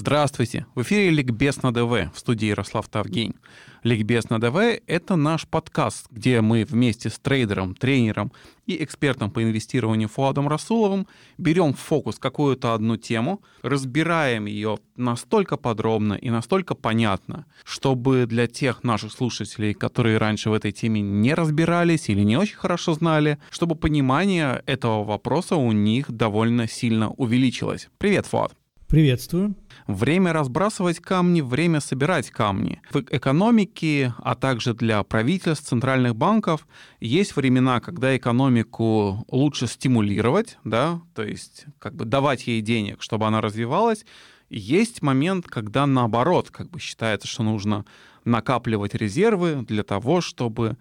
Здравствуйте! В эфире Ликбез на ДВ в студии Ярослав Тавгень. Ликбез на ДВ — это наш подкаст, где мы вместе с трейдером, тренером и экспертом по инвестированию Фуадом Расуловым берем в фокус какую-то одну тему, разбираем ее настолько подробно и настолько понятно, чтобы для тех наших слушателей, которые раньше в этой теме не разбирались или не очень хорошо знали, чтобы понимание этого вопроса у них довольно сильно увеличилось. Привет, Фуад! Приветствую. Время разбрасывать камни, время собирать камни. В экономике, а также для правительств, центральных банков есть времена, когда экономику лучше стимулировать, да, то есть как бы давать ей денег, чтобы она развивалась. Есть момент, когда наоборот, как бы считается, что нужно накапливать резервы для того, чтобы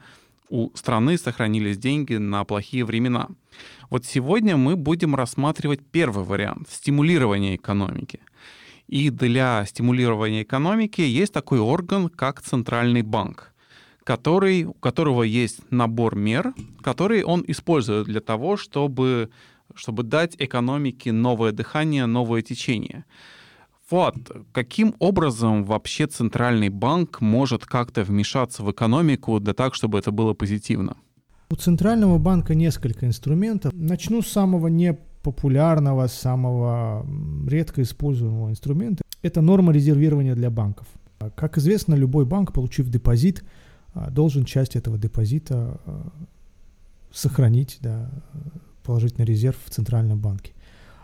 у страны сохранились деньги на плохие времена. Вот сегодня мы будем рассматривать первый вариант — стимулирование экономики. И для стимулирования экономики есть такой орган, как Центральный банк, который, у которого есть набор мер, которые он использует для того, чтобы, чтобы дать экономике новое дыхание, новое течение. Вот, каким образом вообще Центральный банк может как-то вмешаться в экономику, да так, чтобы это было позитивно? У Центрального банка несколько инструментов. Начну с самого непопулярного, самого редко используемого инструмента. Это норма резервирования для банков. Как известно, любой банк, получив депозит, а, должен часть этого депозита а, сохранить, да, положить на резерв в Центральном банке.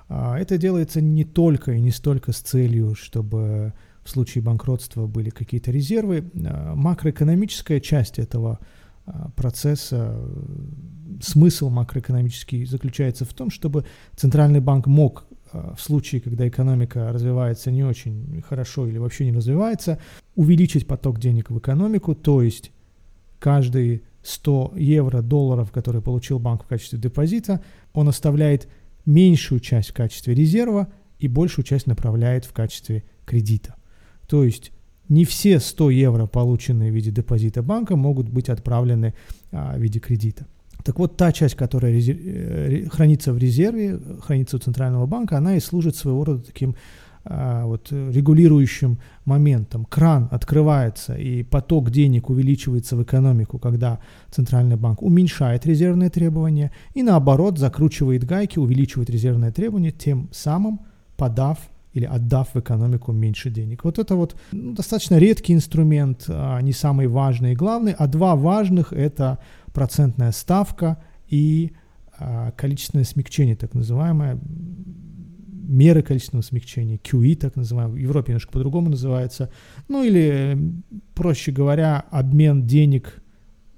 А, это делается не только и не столько с целью, чтобы в случае банкротства были какие-то резервы. Макроэкономическая часть этого а, процесса, смысл макроэкономический заключается в том, чтобы Центральный банк мог а, в случае, когда экономика развивается не очень хорошо или вообще не развивается, увеличить поток денег в экономику, то есть каждые 100 евро, долларов, которые получил банк в качестве депозита, он оставляет меньшую часть в качестве резерва и большую часть направляет в качестве кредита. То есть не все 100 евро, полученные в виде депозита банка, могут быть отправлены а, в виде кредита. Так вот, та часть, которая резер... Э, хранится в резерве, хранится у Центрального банка, она и служит своего рода таким вот, регулирующим моментом. Кран открывается, и поток денег увеличивается в экономику, когда Центральный банк уменьшает резервные требования, и наоборот закручивает гайки, увеличивает резервные требования, тем самым подав или отдав в экономику меньше денег. Вот это вот ну, достаточно редкий инструмент, а, не самый важный и главный, а два важных – это процентная ставка и а, количественное смягчение, так называемое, меры количественного смягчения, QE, так называемое, в Европе немножко по-другому называется, ну или, проще говоря, обмен денег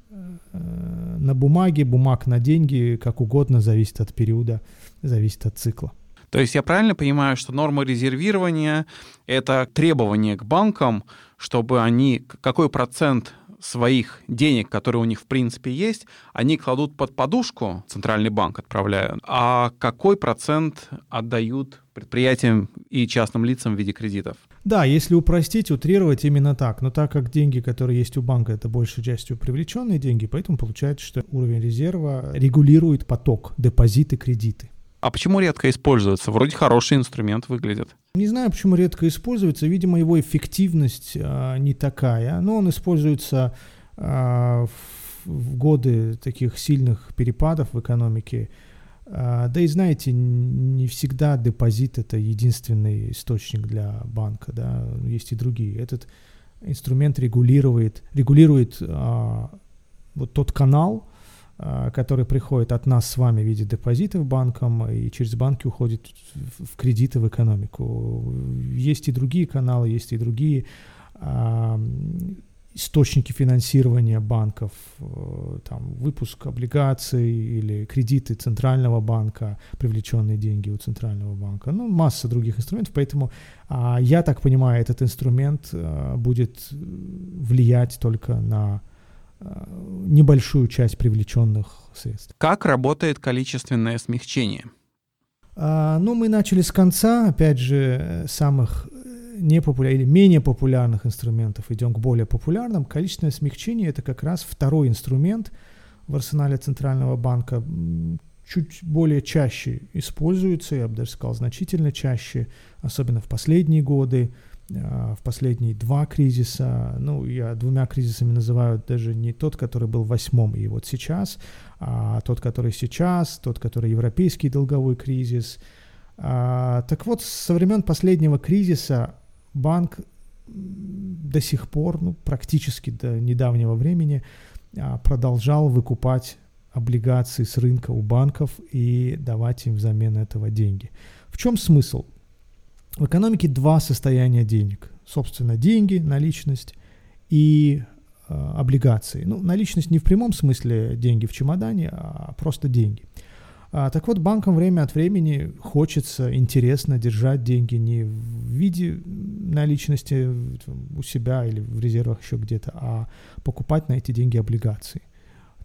э, на бумаге, бумаг на деньги, как угодно, зависит от периода, зависит от цикла. То есть я правильно понимаю, что норма резервирования — это требование к банкам, чтобы они какой процент своих денег, которые у них в принципе есть, они кладут под подушку, центральный банк отправляют, а какой процент отдают предприятиям и частным лицам в виде кредитов? Да, если упростить, утрировать именно так. Но так как деньги, которые есть у банка, это большей частью привлеченные деньги, поэтому получается, что уровень резерва регулирует поток, депозиты, кредиты. А почему редко используется? Вроде хороший инструмент выглядит. Не знаю, почему редко используется. Видимо, его эффективность а, не такая. Но он используется а, в, годы таких сильных перепадов в экономике. А, да и знаете, не всегда депозит это единственный источник для банка. Да? Есть и другие. Этот инструмент регулирует, регулирует а, вот тот канал, который приходит от нас с вами в виде депозитов банкам и через банки уходит в кредиты в экономику. Есть и другие каналы, есть и другие источники финансирования банков, э, там, выпуск облигаций или кредиты Центрального банка, привлеченные деньги у Центрального банка, ну, масса других инструментов, поэтому а, я так понимаю, этот инструмент а, будет влиять только на Э, небольшую часть привлеченных средств. Как работает количественное смягчение? А, ну, мы начали с конца, опять же, самых э, непопулярных или менее популярных инструментов, идем к более популярным. Количественное смягчение – это как раз второй инструмент в арсенале Центрального банка. чуть более чаще используется, я бы даже сказал, значительно чаще, особенно в последние годы, в последние два кризиса. Ну, я двумя кризисами называю даже не тот, который был в восьмом и вот сейчас, а тот, который сейчас, тот, который европейский долговой кризис. А, так вот, со времен последнего кризиса банк до сих пор, ну, практически до недавнего времени, а, продолжал выкупать облигации с рынка у банков и давать им взамен этого деньги. В чем смысл? В экономике два состояния денег. Собственно, деньги, наличность и э, облигации. Ну, наличность не в прямом смысле деньги в чемодане, а просто деньги. А, так вот, банкам время от времени хочется, интересно держать деньги не в виде наличности у себя или в резервах еще где-то, а покупать на эти деньги облигации.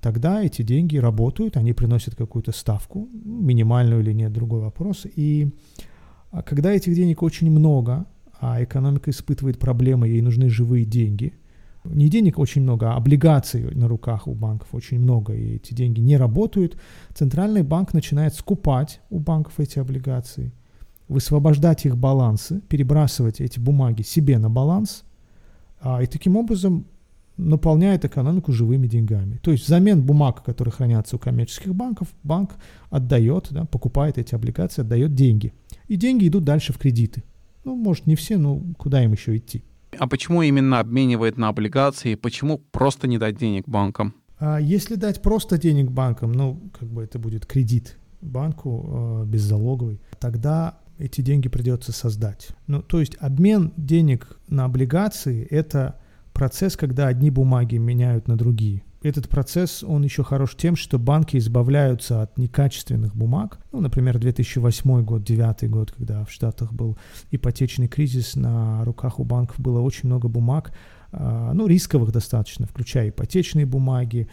Тогда эти деньги работают, они приносят какую-то ставку, минимальную или нет, другой вопрос. И а, когда этих денег очень много, а экономика испытывает проблемы, ей нужны живые деньги – не денег очень много, а облигаций на руках у банков очень много, и эти деньги не работают, центральный банк начинает скупать у банков эти облигации, высвобождать их балансы, перебрасывать эти бумаги себе на баланс, а, и таким образом наполняет экономику живыми деньгами. То есть взамен бумаг, которые хранятся у коммерческих банков, банк отдает, да, покупает эти облигации, отдает деньги. И деньги идут дальше в кредиты. Ну, может, не все, но куда им еще идти? А почему именно обменивает на облигации? Почему просто не дать денег банкам? А если дать просто денег банкам, ну, как бы это будет кредит банку э, беззалоговый, тогда эти деньги придется создать. Ну, то есть обмен денег на облигации – это процесс, когда одни бумаги меняют на другие этот процесс, он еще хорош тем, что банки избавляются от некачественных бумаг. Ну, например, 2008 год, 2009 год, когда в Штатах был ипотечный кризис, на руках у банков было очень много бумаг, а, ну, рисковых достаточно, включая ипотечные бумаги,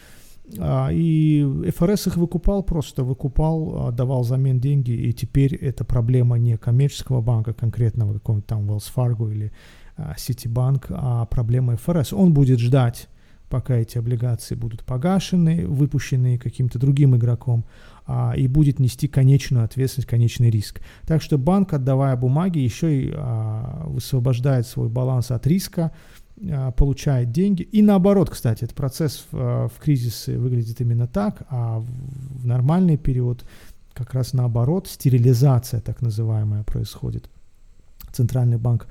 а, и ФРС их выкупал просто, выкупал, а, давал замен деньги, и теперь это проблема не коммерческого банка конкретного, какого-нибудь там Wells Fargo или Citibank, а проблема ФРС. Он будет ждать пока эти облигации будут погашены, выпущены каким-то другим игроком, а, и будет нести конечную ответственность, конечный риск. Так что банк, отдавая бумаги, еще и а, высвобождает свой баланс от риска, а, получает деньги. И наоборот, кстати, этот процесс в, а, в кризисе выглядит именно так, а в, нормальный период как раз наоборот, стерилизация так называемая происходит. Центральный банк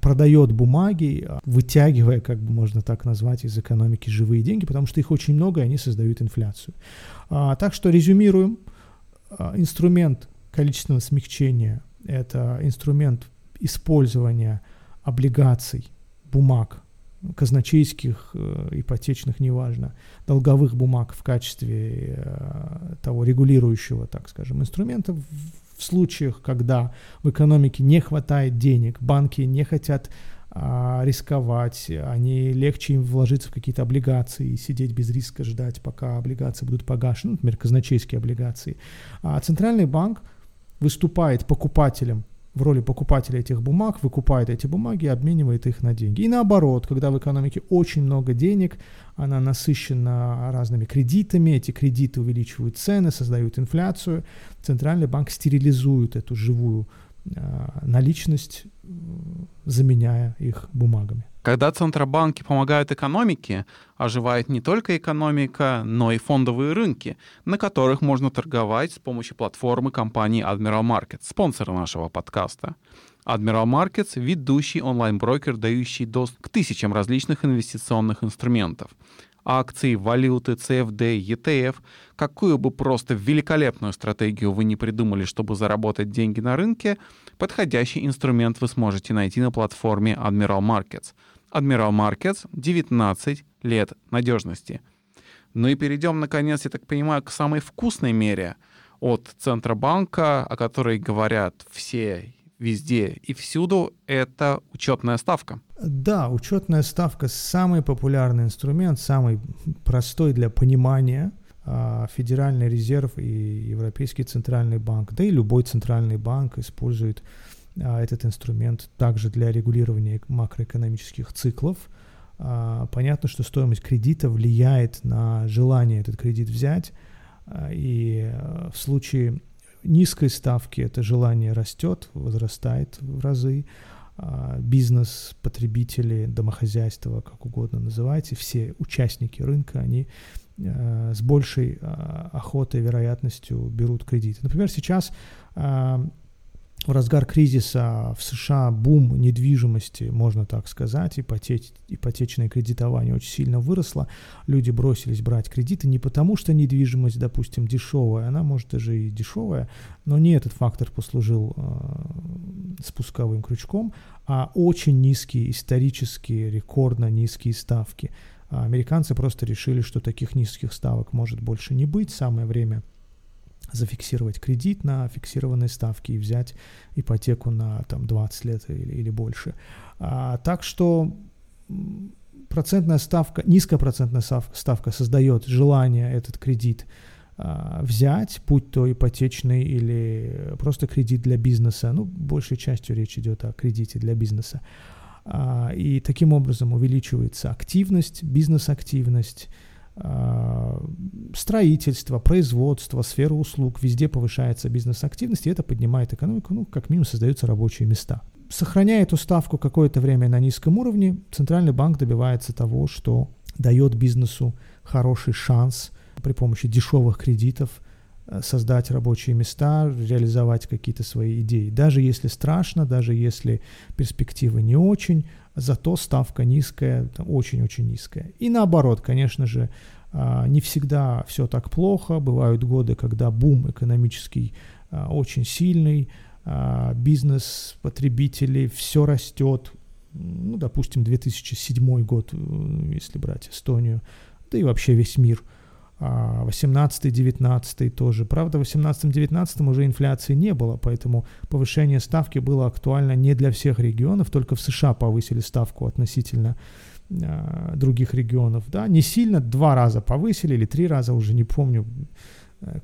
продает бумаги, а, вытягивая, как бы можно так назвать, из экономики живые деньги, потому что их очень много, и они создают инфляцию. А, так что резюмируем. Инструмент количественного смягчения – это инструмент использования облигаций, бумаг, казначейских, э, ипотечных, неважно, долговых бумаг в качестве э, того регулирующего, так скажем, инструмента в случаях, когда в экономике не хватает денег, банки не хотят а, рисковать, они легче им вложиться в какие-то облигации и сидеть без риска, ждать, пока облигации будут погашены, например, казначейские облигации. А центральный банк выступает покупателем в роли покупателя этих бумаг, выкупает эти бумаги и обменивает их на деньги. И наоборот, когда в экономике очень много денег, она насыщена разными кредитами, эти кредиты увеличивают цены, создают инфляцию, центральный банк стерилизует эту живую наличность, заменяя их бумагами. Когда центробанки помогают экономике, оживает не только экономика, но и фондовые рынки, на которых можно торговать с помощью платформы компании Admiral Markets, спонсора нашего подкаста. Admiral Markets — ведущий онлайн-брокер, дающий доступ к тысячам различных инвестиционных инструментов акции, валюты, CFD, ETF, какую бы просто великолепную стратегию вы не придумали, чтобы заработать деньги на рынке, подходящий инструмент вы сможете найти на платформе Admiral Markets. Admiral Markets 19 лет надежности. Ну и перейдем, наконец, я так понимаю, к самой вкусной мере от Центробанка, о которой говорят все везде и всюду, это учетная ставка. Да, учетная ставка самый популярный инструмент, самый простой для понимания. А, Федеральный резерв и Европейский центральный банк, да и любой центральный банк использует а, этот инструмент также для регулирования макроэкономических циклов. А, понятно, что стоимость кредита влияет на желание этот кредит взять. И в случае низкой ставки это желание растет, возрастает в разы. Бизнес, потребители, домохозяйство, как угодно называйте, все участники рынка, они с большей охотой и вероятностью берут кредиты. Например, сейчас в разгар кризиса в США бум недвижимости, можно так сказать, ипотеч, ипотечное кредитование очень сильно выросло, люди бросились брать кредиты не потому, что недвижимость, допустим, дешевая, она может даже и дешевая, но не этот фактор послужил э, спусковым крючком, а очень низкие, исторические, рекордно низкие ставки. А американцы просто решили, что таких низких ставок может больше не быть, самое время – зафиксировать кредит на фиксированные ставки и взять ипотеку на там, 20 лет или, или больше. А, так что процентная ставка, низкая процентная ставка создает желание этот кредит а, взять, будь то ипотечный или просто кредит для бизнеса. Ну, большей частью речь идет о кредите для бизнеса. А, и таким образом увеличивается активность, бизнес-активность, строительство, производство, сфера услуг, везде повышается бизнес-активность, и это поднимает экономику, ну, как минимум создаются рабочие места. Сохраняя эту ставку какое-то время на низком уровне, Центральный банк добивается того, что дает бизнесу хороший шанс при помощи дешевых кредитов э, создать рабочие места, реализовать какие-то свои идеи. Даже если страшно, даже если перспективы не очень, зато ставка низкая, очень-очень низкая. И наоборот, конечно же, а, не всегда все так плохо. Бывают годы, когда бум экономический а, очень сильный, а, бизнес, потребители, все растет. Ну, допустим, 2007 год, э, если брать Эстонию, да и вообще весь мир. 18-19 тоже. Правда, в 18-19 уже инфляции не было, поэтому повышение ставки было актуально не для всех регионов, только в США повысили ставку относительно э, других регионов. Да? Не сильно, два раза повысили или три раза, уже не помню.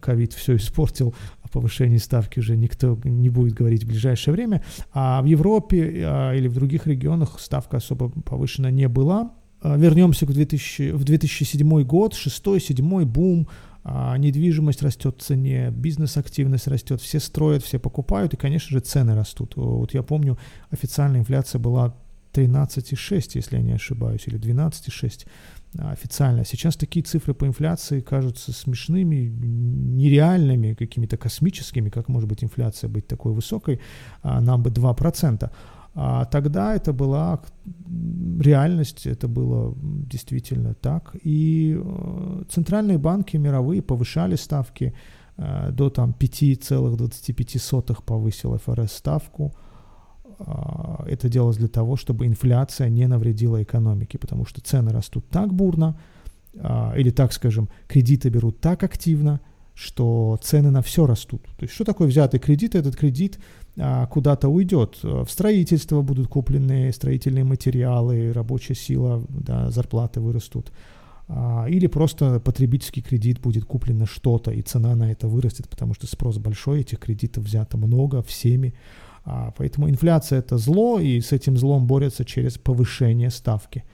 Ковид все испортил, о повышении ставки уже никто не будет говорить в ближайшее время. А в Европе э, или в других регионах ставка особо повышена не была. А, вернемся к 2000, в 2007 год, 6-7 бум, а, недвижимость растет в цене, бизнес-активность растет, все строят, все покупают, и, конечно же, цены растут. Вот я помню, официальная инфляция была 13,6, если я не ошибаюсь, или 12,6 а, официально. Сейчас такие цифры по инфляции кажутся смешными, нереальными, какими-то космическими, как может быть инфляция быть такой высокой, нам бы 2%. А тогда это была реальность, это было действительно так. И э, центральные банки мировые повышали ставки э, до там 5,25 повысил ФРС ставку. А, это делалось для того, чтобы инфляция не навредила экономике, потому что цены растут так бурно, а, или так скажем, кредиты берут так активно, что цены на все растут. То есть что такое взятый кредит? Этот кредит а, куда-то уйдет. В строительство будут куплены строительные материалы, рабочая сила, да, зарплаты вырастут. А, или просто потребительский кредит будет куплено что-то, и цена на это вырастет, потому что спрос большой, этих кредитов взято много всеми. А, поэтому инфляция это зло, и с этим злом борются через повышение ставки.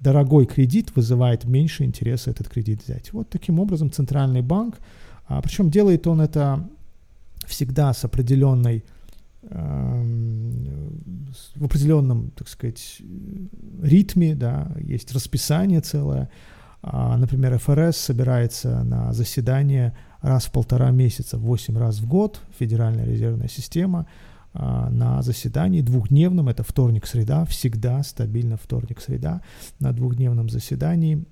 Дорогой кредит вызывает меньше интереса этот кредит взять. Вот таким образом центральный банк, причем делает он это всегда с определенной в определенном, так сказать, ритме, да, есть расписание целое. А, например, ФРС собирается на заседание раз в полтора месяца, 8 раз в год, Федеральная резервная система, а, на заседании двухдневном, это вторник-среда, всегда стабильно вторник-среда, на двухдневном заседании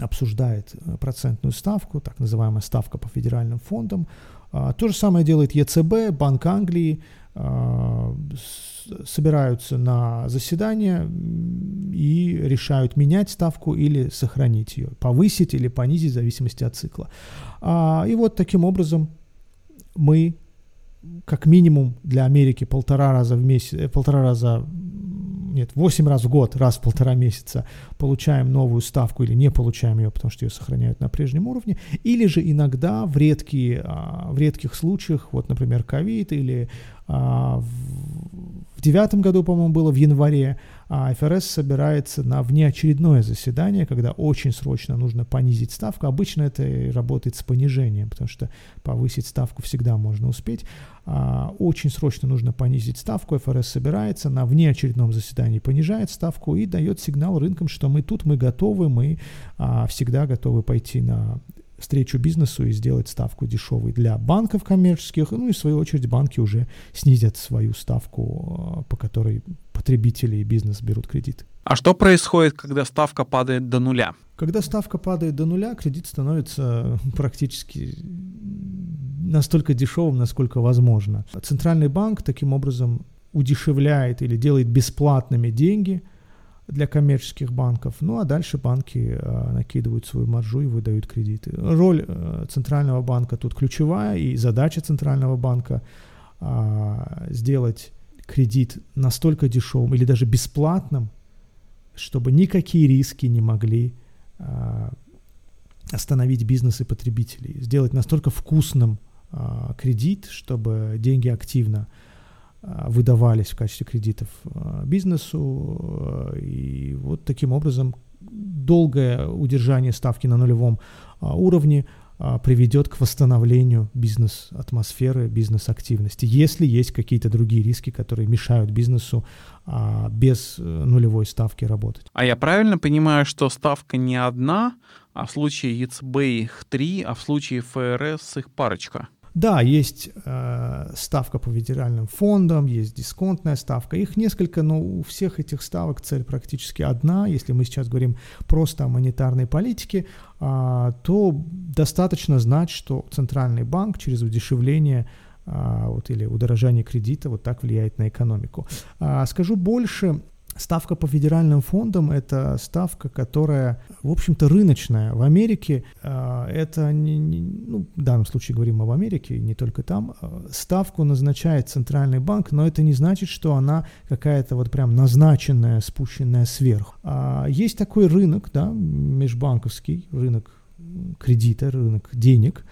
обсуждает э, процентную ставку, так называемая ставка по федеральным фондам, а, то же самое делает ЕЦБ, Банк Англии, а, собираются на заседание и решают менять ставку или сохранить ее, повысить или понизить в зависимости от цикла. А, и вот таким образом мы как минимум для Америки полтора раза в месяц, э, полтора раза нет, 8 раз в год, раз в полтора месяца получаем новую ставку или не получаем ее, потому что ее сохраняют на прежнем уровне, или же иногда в, редкие, а, в редких случаях, вот, например, ковид или а, в девятом году, по-моему, было в январе, а ФРС собирается на внеочередное заседание, когда очень срочно нужно понизить ставку. Обычно это работает с понижением, потому что повысить ставку всегда можно успеть. А, очень срочно нужно понизить ставку. ФРС собирается на внеочередном заседании, понижает ставку и дает сигнал рынкам, что мы тут, мы готовы, мы а, всегда готовы пойти на встречу бизнесу и сделать ставку дешевой для банков коммерческих. Ну и в свою очередь банки уже снизят свою ставку, а, по которой потребители и бизнес берут кредит. А что происходит, когда ставка падает до нуля? Когда ставка падает до нуля, кредит становится практически настолько дешевым, насколько возможно. Центральный банк таким образом удешевляет или делает бесплатными деньги – для коммерческих банков. Ну а дальше банки э, накидывают свою маржу и выдают кредиты. Роль э, центрального банка тут ключевая, и задача центрального банка э, сделать кредит настолько дешевым или даже бесплатным, чтобы никакие риски не могли э, остановить бизнес и потребителей. Сделать настолько вкусным э, кредит, чтобы деньги активно а, выдавались в качестве кредитов а, бизнесу. А, и вот таким образом долгое удержание ставки на нулевом уровне приведет к восстановлению бизнес-атмосферы, бизнес-активности, если есть какие-то другие риски, которые мешают бизнесу без э, нулевой ставки работать. А я правильно понимаю, что ставка не одна, а в случае ЕЦБ их три, а в случае ФРС их парочка? Да, есть э, ставка по федеральным фондам, есть дисконтная ставка. Их несколько, но у всех этих ставок цель практически одна. Если мы сейчас говорим просто о монетарной политике, э, то достаточно знать, что центральный банк через удешевление э, вот, или удорожание кредита вот так влияет на экономику. Э, скажу больше, Ставка по федеральным фондам – это ставка, которая, в общем-то, рыночная. В Америке э, это, не, не, ну, в данном случае говорим об Америке, не только там, э, ставку назначает центральный банк, но это не значит, что она какая-то вот прям назначенная, спущенная сверху. А есть такой рынок, да, межбанковский, рынок кредита, рынок денег,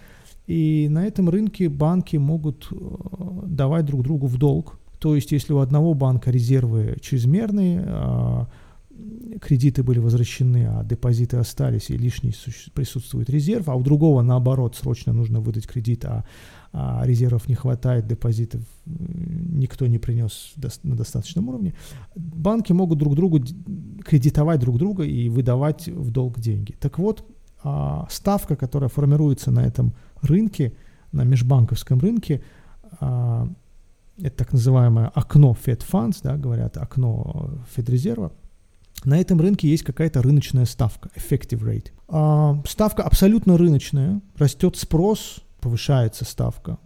и на этом рынке банки могут давать друг другу в долг то есть, если у одного банка резервы чрезмерные, а, кредиты были возвращены, а депозиты остались, и лишний присутствует резерв, а у другого, наоборот, срочно нужно выдать кредит, а, а резервов не хватает, депозитов никто не принес на достаточном уровне, банки могут друг другу кредитовать друг друга и выдавать в долг деньги. Так вот, а, ставка, которая формируется на этом рынке, на межбанковском рынке, это так называемое окно Fed Funds, да, говорят, окно Федрезерва, на этом рынке есть какая-то рыночная ставка, effective rate. А, ставка абсолютно рыночная, растет спрос, повышается ставка,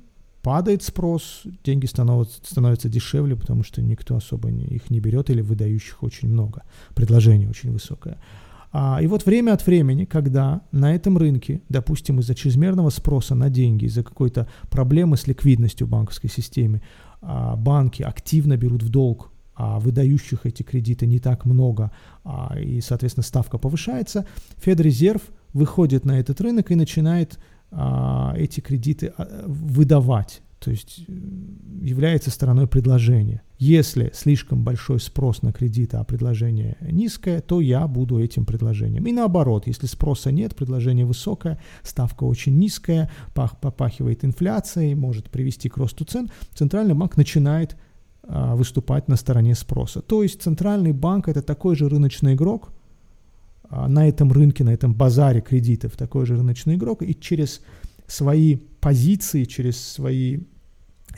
падает спрос, деньги становятся, становятся дешевле, потому что никто особо не, их не берет или выдающих очень много, предложение очень высокое. А, и вот время от времени, когда на этом рынке, допустим, из-за чрезмерного спроса на деньги, из-за какой-то проблемы с ликвидностью в банковской системе, банки активно берут в долг, а выдающих эти кредиты не так много, а, и, соответственно, ставка повышается, Федрезерв выходит на этот рынок и начинает а, эти кредиты выдавать то есть является стороной предложения. Если слишком большой спрос на кредиты, а предложение низкое, то я буду этим предложением. И наоборот, если спроса нет, предложение высокое, ставка очень низкая, пах, попахивает инфляцией, может привести к росту цен, центральный банк начинает а, выступать на стороне спроса. То есть центральный банк это такой же рыночный игрок, а, на этом рынке, на этом базаре кредитов такой же рыночный игрок, и через свои позиции, через свои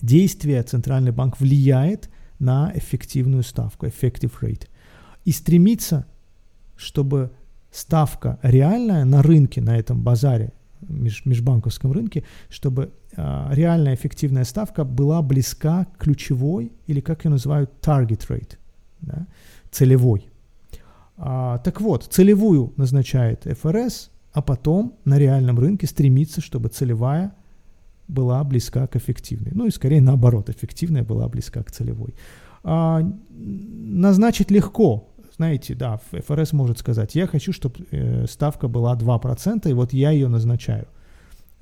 действия Центральный банк влияет на эффективную ставку, effective rate. И стремится, чтобы ставка реальная на рынке, на этом базаре, меж, межбанковском рынке, чтобы э, реальная эффективная ставка была близка к ключевой, или как ее называют, target rate, да, целевой. А, так вот, целевую назначает ФРС, а потом на реальном рынке стремится, чтобы целевая была близка к эффективной. Ну и скорее наоборот, эффективная была близка к целевой. А, назначить легко. Знаете, да, ФРС может сказать, я хочу, чтобы э, ставка была 2%, и вот я ее назначаю.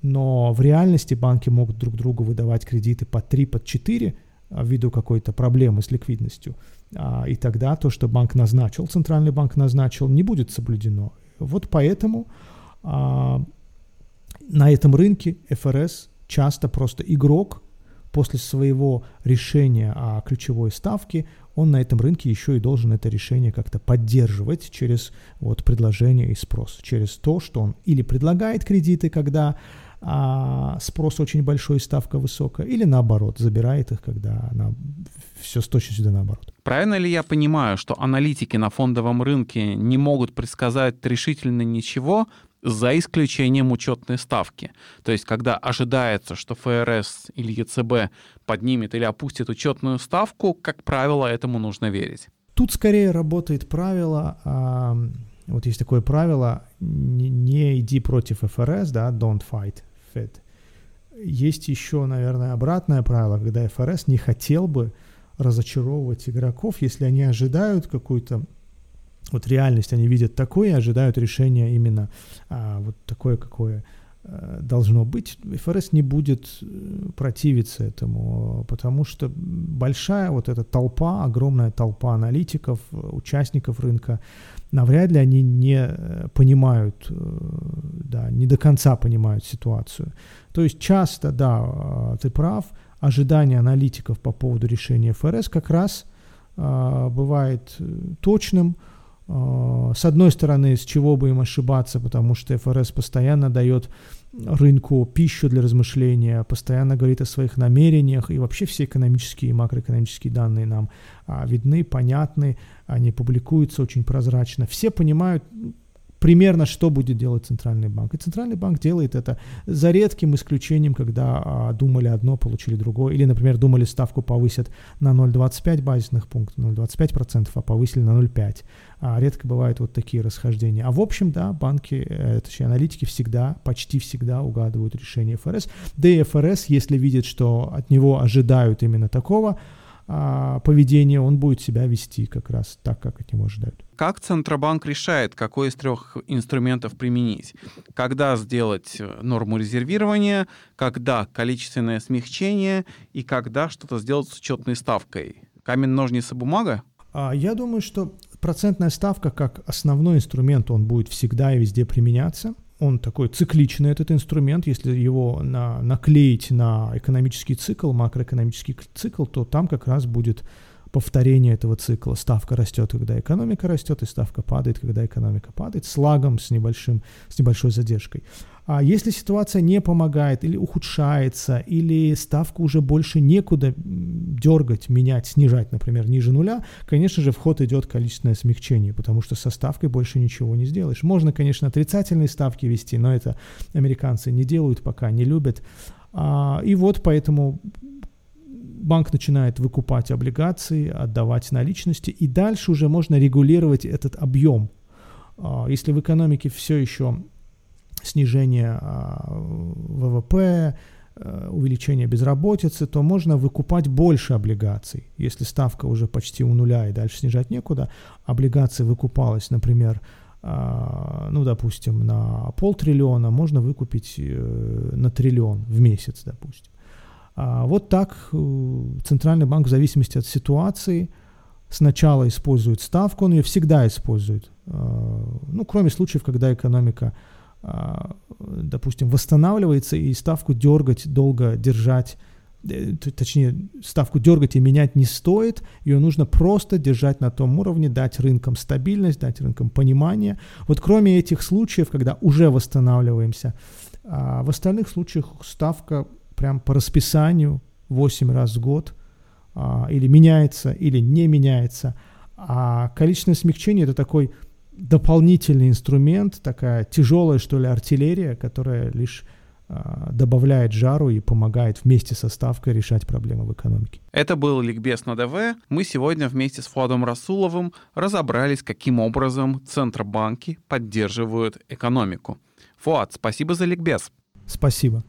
Но в реальности банки могут друг другу выдавать кредиты по 3, по 4, ввиду какой-то проблемы с ликвидностью, и тогда то, что банк назначил, центральный банк назначил, не будет соблюдено. Вот поэтому на этом рынке ФРС часто просто игрок после своего решения о ключевой ставке, он на этом рынке еще и должен это решение как-то поддерживать через вот предложение и спрос, через то, что он или предлагает кредиты, когда а спрос очень большой, ставка высокая, или наоборот, забирает их, когда она все с точностью да наоборот. Правильно ли я понимаю, что аналитики на фондовом рынке не могут предсказать решительно ничего, за исключением учетной ставки. То есть, когда ожидается, что ФРС или ЕЦБ поднимет или опустит учетную ставку, как правило, этому нужно верить. Тут скорее работает правило, а, вот есть такое правило, не, не иди против ФРС, да, don't fight Fed. Есть еще, наверное, обратное правило, когда ФРС не хотел бы разочаровывать игроков, если они ожидают какую-то вот реальность они видят такое и ожидают решения именно а, вот такое, какое а, должно быть. ФРС не будет э, противиться этому, потому что большая вот эта толпа, огромная толпа аналитиков, участников рынка, навряд ли они не э, понимают, да, не до конца понимают ситуацию. То есть часто, да, а, ты прав, ожидания аналитиков по поводу решения ФРС как раз бывает точным, а, с одной стороны, с чего бы им ошибаться, потому что ФРС постоянно дает рынку пищу для размышления, постоянно говорит о своих намерениях, и вообще все экономические и макроэкономические данные нам а, видны, понятны, они публикуются очень прозрачно. Все понимают, примерно, что будет делать Центральный банк. И Центральный банк делает это за редким исключением, когда а, думали одно, получили другое. Или, например, думали ставку повысят на 0,25 базисных пунктов, 0,25%, а повысили на 0,5. А, редко бывают вот такие расхождения. А в общем, да, банки, э, точнее аналитики всегда, почти всегда угадывают решение ФРС. Да и ФРС, если видит, что от него ожидают именно такого, а, поведения, он будет себя вести как раз так, как от него ожидают. Как Центробанк решает, какой из трех инструментов применить? Когда сделать э, норму резервирования, когда количественное смягчение и когда что-то сделать с учетной ставкой? Камень, ножницы, бумага? А, я думаю, что процентная ставка как основной инструмент, он будет всегда и везде применяться он такой цикличный, этот инструмент, если его на, наклеить на экономический цикл, макроэкономический цикл, то там как раз будет повторение этого цикла. Ставка растет, когда экономика растет, и ставка падает, когда экономика падает, с лагом, с, небольшим, с небольшой задержкой. А если ситуация не помогает или ухудшается, или ставку уже больше некуда дергать, менять, снижать, например, ниже нуля, конечно же, в ход идет количественное смягчение, потому что со ставкой больше ничего не сделаешь. Можно, конечно, отрицательные ставки вести, но это американцы не делают пока, не любят. А, и вот поэтому банк начинает выкупать облигации, отдавать наличности, и дальше уже можно регулировать этот объем. А, если в экономике все еще снижение а, ВВП, а, увеличение безработицы, то можно выкупать больше облигаций. Если ставка уже почти у нуля и дальше снижать некуда, облигации выкупалась, например, ну, допустим, на полтриллиона, можно выкупить э, на триллион в месяц, допустим. А вот так э, Центральный банк в зависимости от ситуации сначала использует ставку, он ее всегда использует. А, ну, кроме случаев, когда экономика, а, допустим, восстанавливается, и ставку дергать, долго держать, э, точнее, ставку дергать и менять не стоит, ее нужно просто держать на том уровне, дать рынкам стабильность, дать рынкам понимание. Вот кроме этих случаев, когда уже восстанавливаемся, в остальных случаях ставка прям по расписанию 8 раз в год, а, или меняется, или не меняется. А количественное смягчение – это такой дополнительный инструмент, такая тяжелая, что ли, артиллерия, которая лишь а, добавляет жару и помогает вместе со ставкой решать проблемы в экономике. Это был Ликбез на ДВ. Мы сегодня вместе с Фуадом Расуловым разобрались, каким образом центробанки поддерживают экономику. Фуад, спасибо за Ликбез. Спасибо.